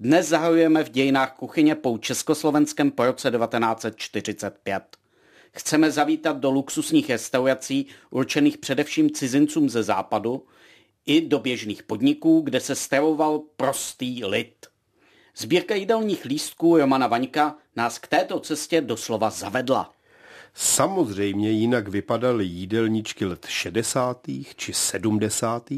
Dnes zahajujeme v dějinách kuchyně po Československém po roce 1945. Chceme zavítat do luxusních restaurací určených především cizincům ze západu i do běžných podniků, kde se stravoval prostý lid. Sbírka jídelních lístků Romana Vaňka nás k této cestě doslova zavedla. Samozřejmě jinak vypadaly jídelníčky let 60. či 70.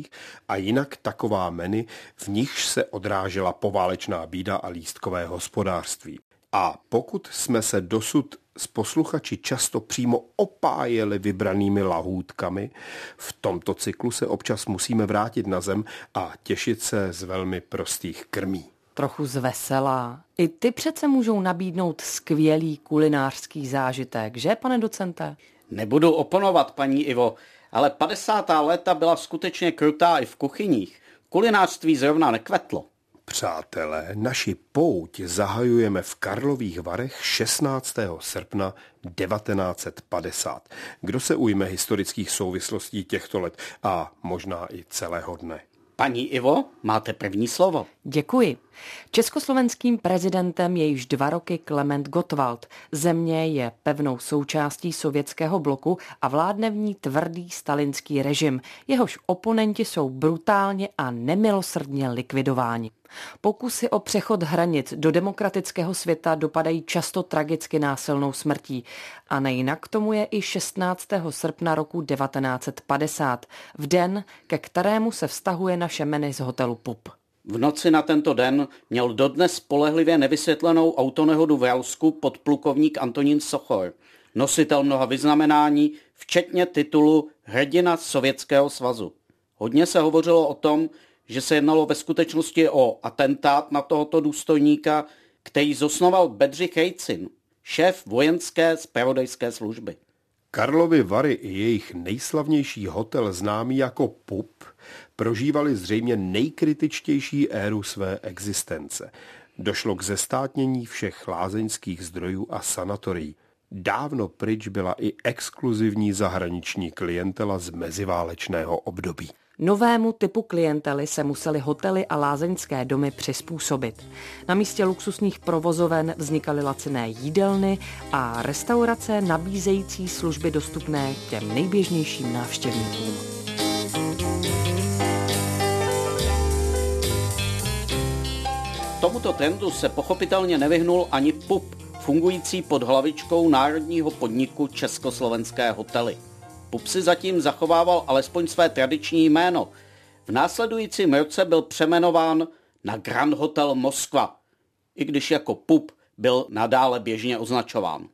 a jinak taková meny, v nichž se odrážela poválečná bída a lístkové hospodářství. A pokud jsme se dosud s posluchači často přímo opájeli vybranými lahůdkami, v tomto cyklu se občas musíme vrátit na zem a těšit se z velmi prostých krmí trochu zveselá. I ty přece můžou nabídnout skvělý kulinářský zážitek, že, pane docente? Nebudu oponovat, paní Ivo, ale 50. léta byla skutečně krutá i v kuchyních. Kulinářství zrovna nekvetlo. Přátelé, naši pouť zahajujeme v Karlových Varech 16. srpna 1950. Kdo se ujme historických souvislostí těchto let a možná i celého dne? Paní Ivo, máte první slovo. Děkuji. Československým prezidentem je již dva roky Klement Gottwald. Země je pevnou součástí sovětského bloku a vládne v ní tvrdý stalinský režim. Jehož oponenti jsou brutálně a nemilosrdně likvidováni. Pokusy o přechod hranic do demokratického světa dopadají často tragicky násilnou smrtí. A nejinak tomu je i 16. srpna roku 1950, v den, ke kterému se vztahuje naše meny z hotelu Pup. V noci na tento den měl dodnes spolehlivě nevysvětlenou autonehodu v Rausku podplukovník Antonín Sochor, nositel mnoha vyznamenání, včetně titulu Hrdina Sovětského svazu. Hodně se hovořilo o tom, že se jednalo ve skutečnosti o atentát na tohoto důstojníka, který zosnoval Bedřich Hejcin, šéf vojenské spravodajské služby. Karlovy Vary i jejich nejslavnější hotel známý jako PUP prožívali zřejmě nejkritičtější éru své existence. Došlo k zestátnění všech lázeňských zdrojů a sanatorií. Dávno pryč byla i exkluzivní zahraniční klientela z meziválečného období. Novému typu klientely se museli hotely a lázeňské domy přizpůsobit. Na místě luxusních provozoven vznikaly laciné jídelny a restaurace nabízející služby dostupné těm nejběžnějším návštěvníkům. Tomuto trendu se pochopitelně nevyhnul ani PUP, fungující pod hlavičkou národního podniku Československé hotely. Pup si zatím zachovával alespoň své tradiční jméno. V následujícím roce byl přemenován na Grand Hotel Moskva, i když jako Pup byl nadále běžně označován.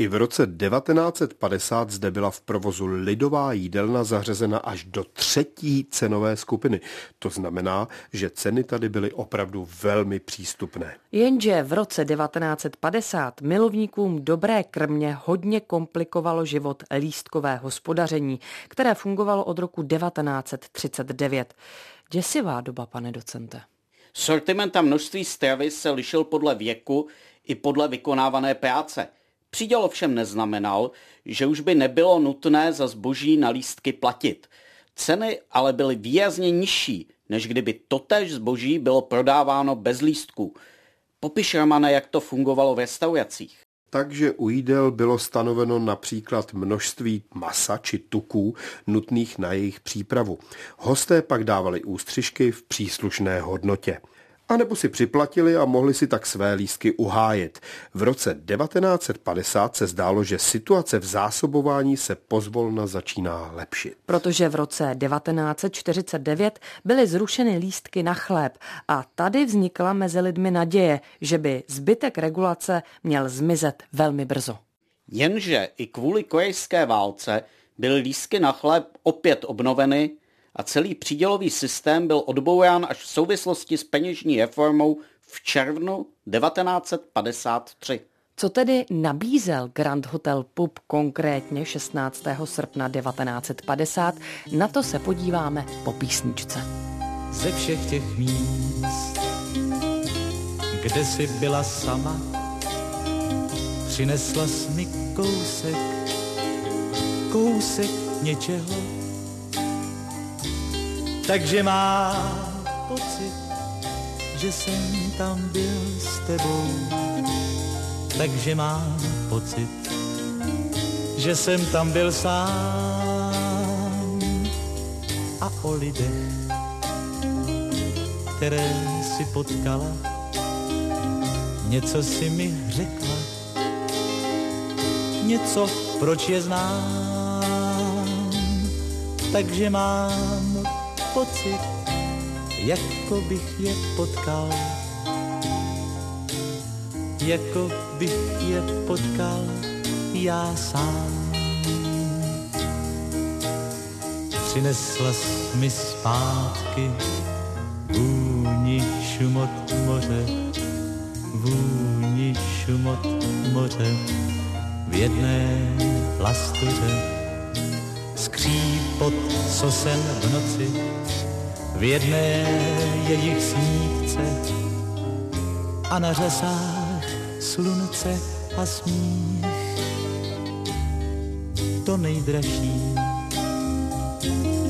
I v roce 1950 zde byla v provozu lidová jídelna zařazena až do třetí cenové skupiny. To znamená, že ceny tady byly opravdu velmi přístupné. Jenže v roce 1950 milovníkům dobré krmě hodně komplikovalo život lístkové hospodaření, které fungovalo od roku 1939. Děsivá doba, pane docente. Sortiment a množství stravy se lišil podle věku i podle vykonávané práce – Příděl ovšem neznamenal, že už by nebylo nutné za zboží na lístky platit. Ceny ale byly výrazně nižší, než kdyby totéž zboží bylo prodáváno bez lístků. Popiš, Romane, jak to fungovalo v restauracích. Takže u jídel bylo stanoveno například množství masa či tuků nutných na jejich přípravu. Hosté pak dávali ústřižky v příslušné hodnotě. A nebo si připlatili a mohli si tak své lístky uhájet. V roce 1950 se zdálo, že situace v zásobování se pozvolna začíná lepšit. Protože v roce 1949 byly zrušeny lístky na chléb a tady vznikla mezi lidmi naděje, že by zbytek regulace měl zmizet velmi brzo. Jenže i kvůli korejské válce byly lístky na chléb opět obnoveny a celý přídělový systém byl odbourán až v souvislosti s peněžní reformou v červnu 1953. Co tedy nabízel Grand Hotel Pub konkrétně 16. srpna 1950, na to se podíváme po písničce. Ze všech těch míst, kde jsi byla sama, přinesla jsi mi kousek, kousek něčeho, takže má pocit, že jsem tam byl s tebou, takže mám pocit, že jsem tam byl sám. A o lidech, které si potkala, něco si mi řekla, něco, proč je znám, takže mám pocit, jako bych je potkal, jako bych je potkal já sám. Přinesla jsi mi zpátky vůni šumot moře, vůni šumot moře v jedné lastuře. Skřípot, co jsem v noci, v jedné jejich snídce a na řasách slunce a smích. To nejdražší,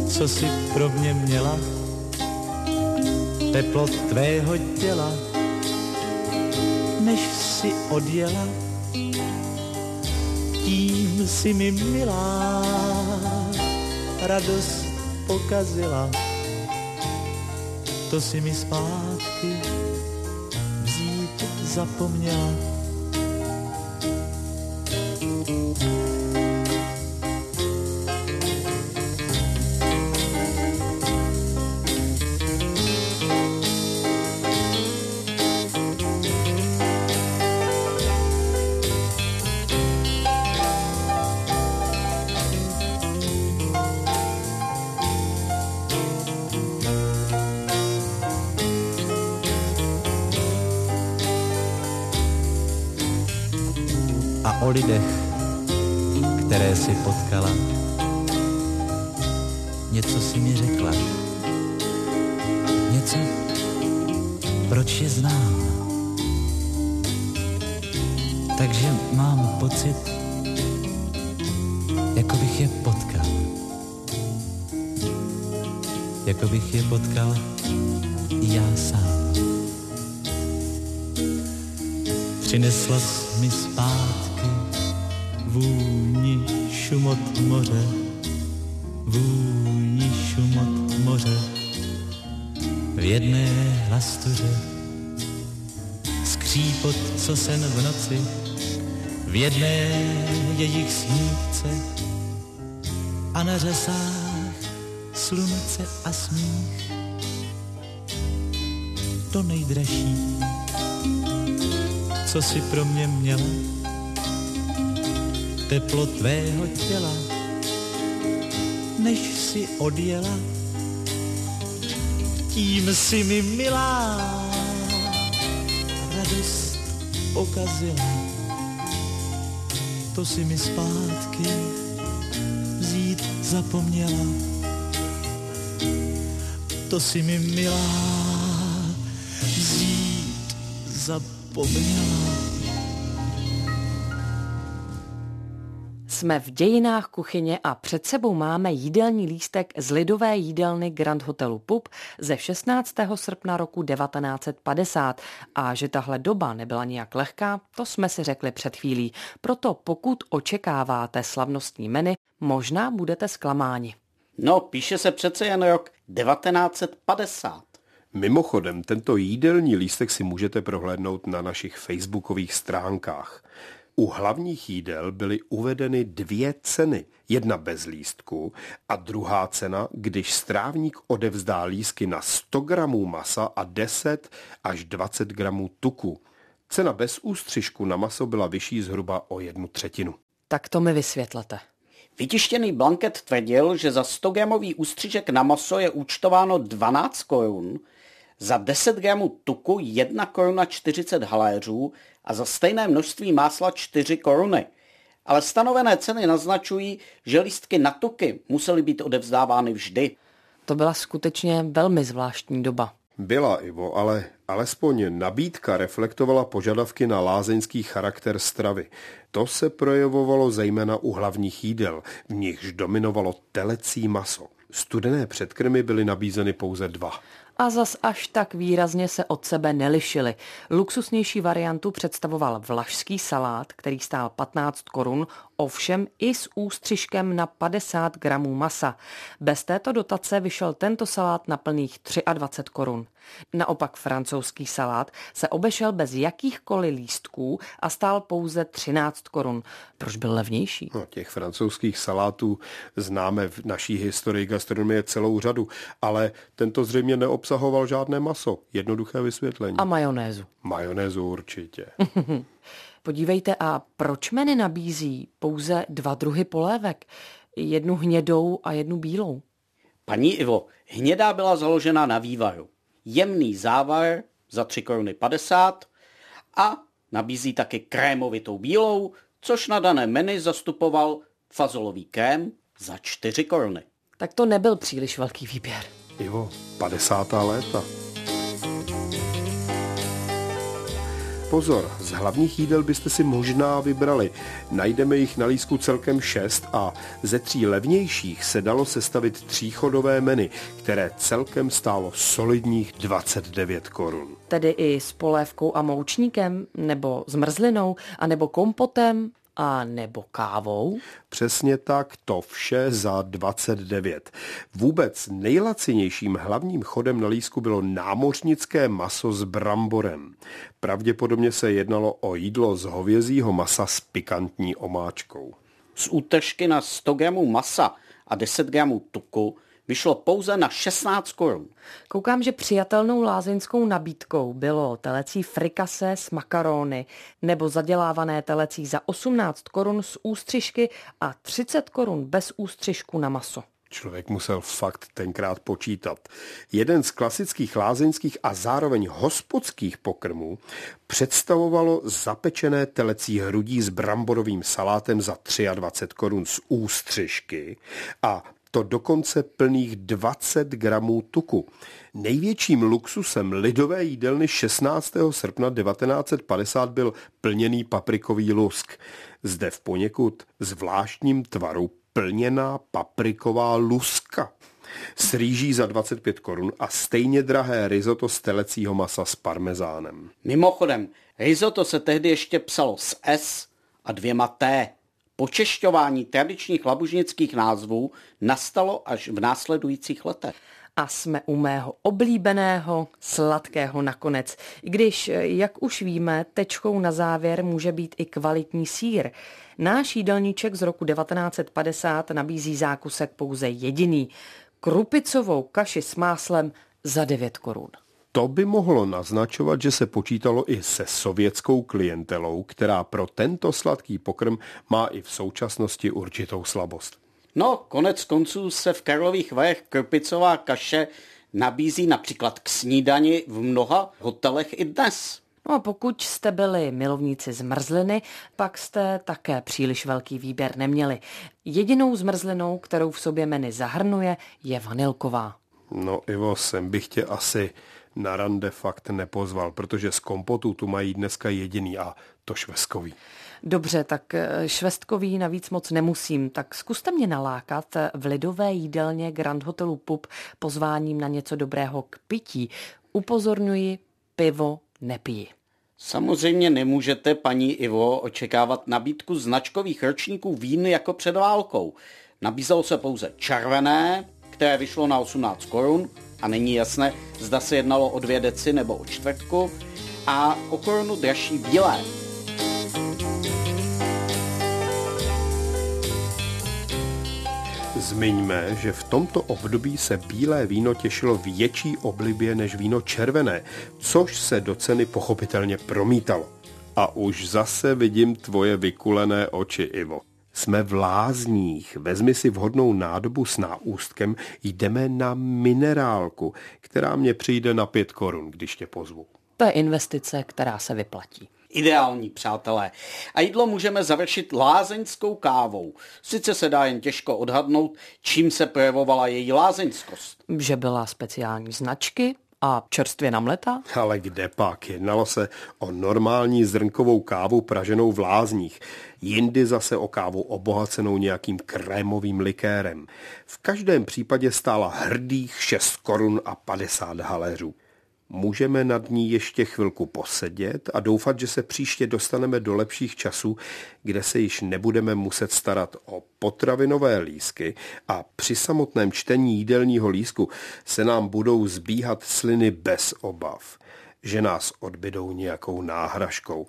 co si pro mě měla, teplo tvého těla, než si odjela, tím si mi milá radost pokazila. To si mi zpátky vzít zapomněla. Lidech, které si potkala. Něco si mi řekla, něco, proč je znám. Takže mám pocit, jako bych je potkal. Jako bych je potkal já sám. Přinesla mi zpátky vůni šumot moře, vůni šumot moře, v jedné lastuře. Skřípot, co sen v noci, v jedné jejich snídce a na řasách slunce a smích. To nejdražší, co si pro mě měla, teplo tvého těla, než si odjela, tím si mi milá radost pokazila. To si mi zpátky vzít zapomněla. To si mi milá vzít zapomněla. Jsme v dějinách kuchyně a před sebou máme jídelní lístek z lidové jídelny Grand Hotelu Pub ze 16. srpna roku 1950. A že tahle doba nebyla nijak lehká, to jsme si řekli před chvílí. Proto pokud očekáváte slavnostní menu, možná budete zklamáni. No, píše se přece jen rok 1950. Mimochodem, tento jídelní lístek si můžete prohlédnout na našich facebookových stránkách. U hlavních jídel byly uvedeny dvě ceny. Jedna bez lístku a druhá cena, když strávník odevzdá lístky na 100 gramů masa a 10 až 20 gramů tuku. Cena bez ústřižku na maso byla vyšší zhruba o jednu třetinu. Tak to mi vysvětlete. Vytištěný blanket tvrdil, že za 100 gramový ústřižek na maso je účtováno 12 korun, za 10 gramů tuku 1 koruna 40 haléřů a za stejné množství másla 4 koruny. Ale stanovené ceny naznačují, že lístky na tuky musely být odevzdávány vždy. To byla skutečně velmi zvláštní doba. Byla, Ivo, ale alespoň nabídka reflektovala požadavky na lázeňský charakter stravy. To se projevovalo zejména u hlavních jídel, v nichž dominovalo telecí maso. Studené předkrmy byly nabízeny pouze dva. A zas až tak výrazně se od sebe nelišily. Luxusnější variantu představoval vlašský salát, který stál 15 korun, ovšem i s ústřižkem na 50 gramů masa. Bez této dotace vyšel tento salát na plných 23 korun. Naopak francouzský salát se obešel bez jakýchkoliv lístků a stál pouze 13 korun. Proč byl levnější? No, těch francouzských salátů známe v naší historii gastronomie celou řadu, ale tento zřejmě neobsahoval žádné maso. Jednoduché vysvětlení. A majonézu. Majonézu určitě. Podívejte, a proč menu nabízí pouze dva druhy polévek? Jednu hnědou a jednu bílou. Paní Ivo, hnědá byla založena na vývaru. Jemný závar za 3 koruny 50 a nabízí taky krémovitou bílou, což na dané menu zastupoval fazolový krém za 4 koruny. Tak to nebyl příliš velký výběr. Ivo, 50. léta. Pozor, z hlavních jídel byste si možná vybrali. Najdeme jich na lísku celkem šest a ze tří levnějších se dalo sestavit tříchodové menu, které celkem stálo solidních 29 korun. Tedy i s polévkou a moučníkem, nebo zmrzlinou, a nebo kompotem, a nebo kávou? Přesně tak, to vše za 29. Vůbec nejlacinějším hlavním chodem na lísku bylo námořnické maso s bramborem. Pravděpodobně se jednalo o jídlo z hovězího masa s pikantní omáčkou. Z útržky na 100 gramů masa a 10 gramů tuku vyšlo pouze na 16 korun. Koukám, že přijatelnou lázeňskou nabídkou bylo telecí frikase s makarony nebo zadělávané telecí za 18 korun z ústřižky a 30 korun bez ústřižku na maso. Člověk musel fakt tenkrát počítat. Jeden z klasických lázeňských a zároveň hospodských pokrmů představovalo zapečené telecí hrudí s bramborovým salátem za 23 korun z ústřižky a to dokonce plných 20 gramů tuku. Největším luxusem lidové jídelny 16. srpna 1950 byl plněný paprikový lusk. Zde v poněkud zvláštním tvaru plněná papriková luska s rýží za 25 korun a stejně drahé risotto z telecího masa s parmezánem. Mimochodem, risotto se tehdy ještě psalo s S a dvěma T. Počešťování tradičních labužnických názvů nastalo až v následujících letech. A jsme u mého oblíbeného sladkého nakonec. I když, jak už víme, tečkou na závěr může být i kvalitní sír. Náš jídelníček z roku 1950 nabízí zákusek pouze jediný. Krupicovou kaši s máslem za 9 korun. To by mohlo naznačovat, že se počítalo i se sovětskou klientelou, která pro tento sladký pokrm má i v současnosti určitou slabost. No, konec konců se v Karlových Varech krpicová kaše nabízí například k snídani v mnoha hotelech i dnes. No a pokud jste byli milovníci zmrzliny, pak jste také příliš velký výběr neměli. Jedinou zmrzlinou, kterou v sobě menu zahrnuje, je vanilková. No Ivo, sem bych tě asi na rande fakt nepozval, protože z kompotu tu mají dneska jediný a to švestkový. Dobře, tak eh, švestkový navíc moc nemusím, tak zkuste mě nalákat v lidové jídelně Grand Hotelu Pup pozváním na něco dobrého k pití. Upozorňuji, pivo nepiji. Samozřejmě nemůžete, paní Ivo, očekávat nabídku značkových ročníků vín jako před válkou. Nabízelo se pouze červené, které vyšlo na 18 korun a není jasné, zda se jednalo o dvě deci nebo o čtvrtku a o korunu dražší bílé. Zmiňme, že v tomto období se bílé víno těšilo větší oblibě než víno červené, což se do ceny pochopitelně promítalo. A už zase vidím tvoje vykulené oči, Ivo. Jsme v lázních, vezmi si vhodnou nádobu s náústkem, jdeme na minerálku, která mě přijde na pět korun, když tě pozvu. To je investice, která se vyplatí. Ideální, přátelé. A jídlo můžeme završit lázeňskou kávou. Sice se dá jen těžko odhadnout, čím se projevovala její lázeňskost. Že byla speciální značky A čerstvě namleta? Ale kde pak? Jednalo se o normální zrnkovou kávu praženou v lázních. Jindy zase o kávu obohacenou nějakým krémovým likérem. V každém případě stála hrdých 6 korun a 50 haléřů. Můžeme nad ní ještě chvilku posedět a doufat, že se příště dostaneme do lepších časů, kde se již nebudeme muset starat o potravinové lísky a při samotném čtení jídelního lísku se nám budou zbíhat sliny bez obav, že nás odbydou nějakou náhražkou.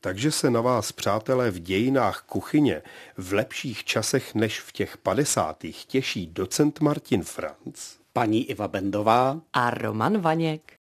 Takže se na vás, přátelé, v dějinách kuchyně v lepších časech než v těch padesátých těší docent Martin Franc, paní Iva Bendová a Roman Vaněk.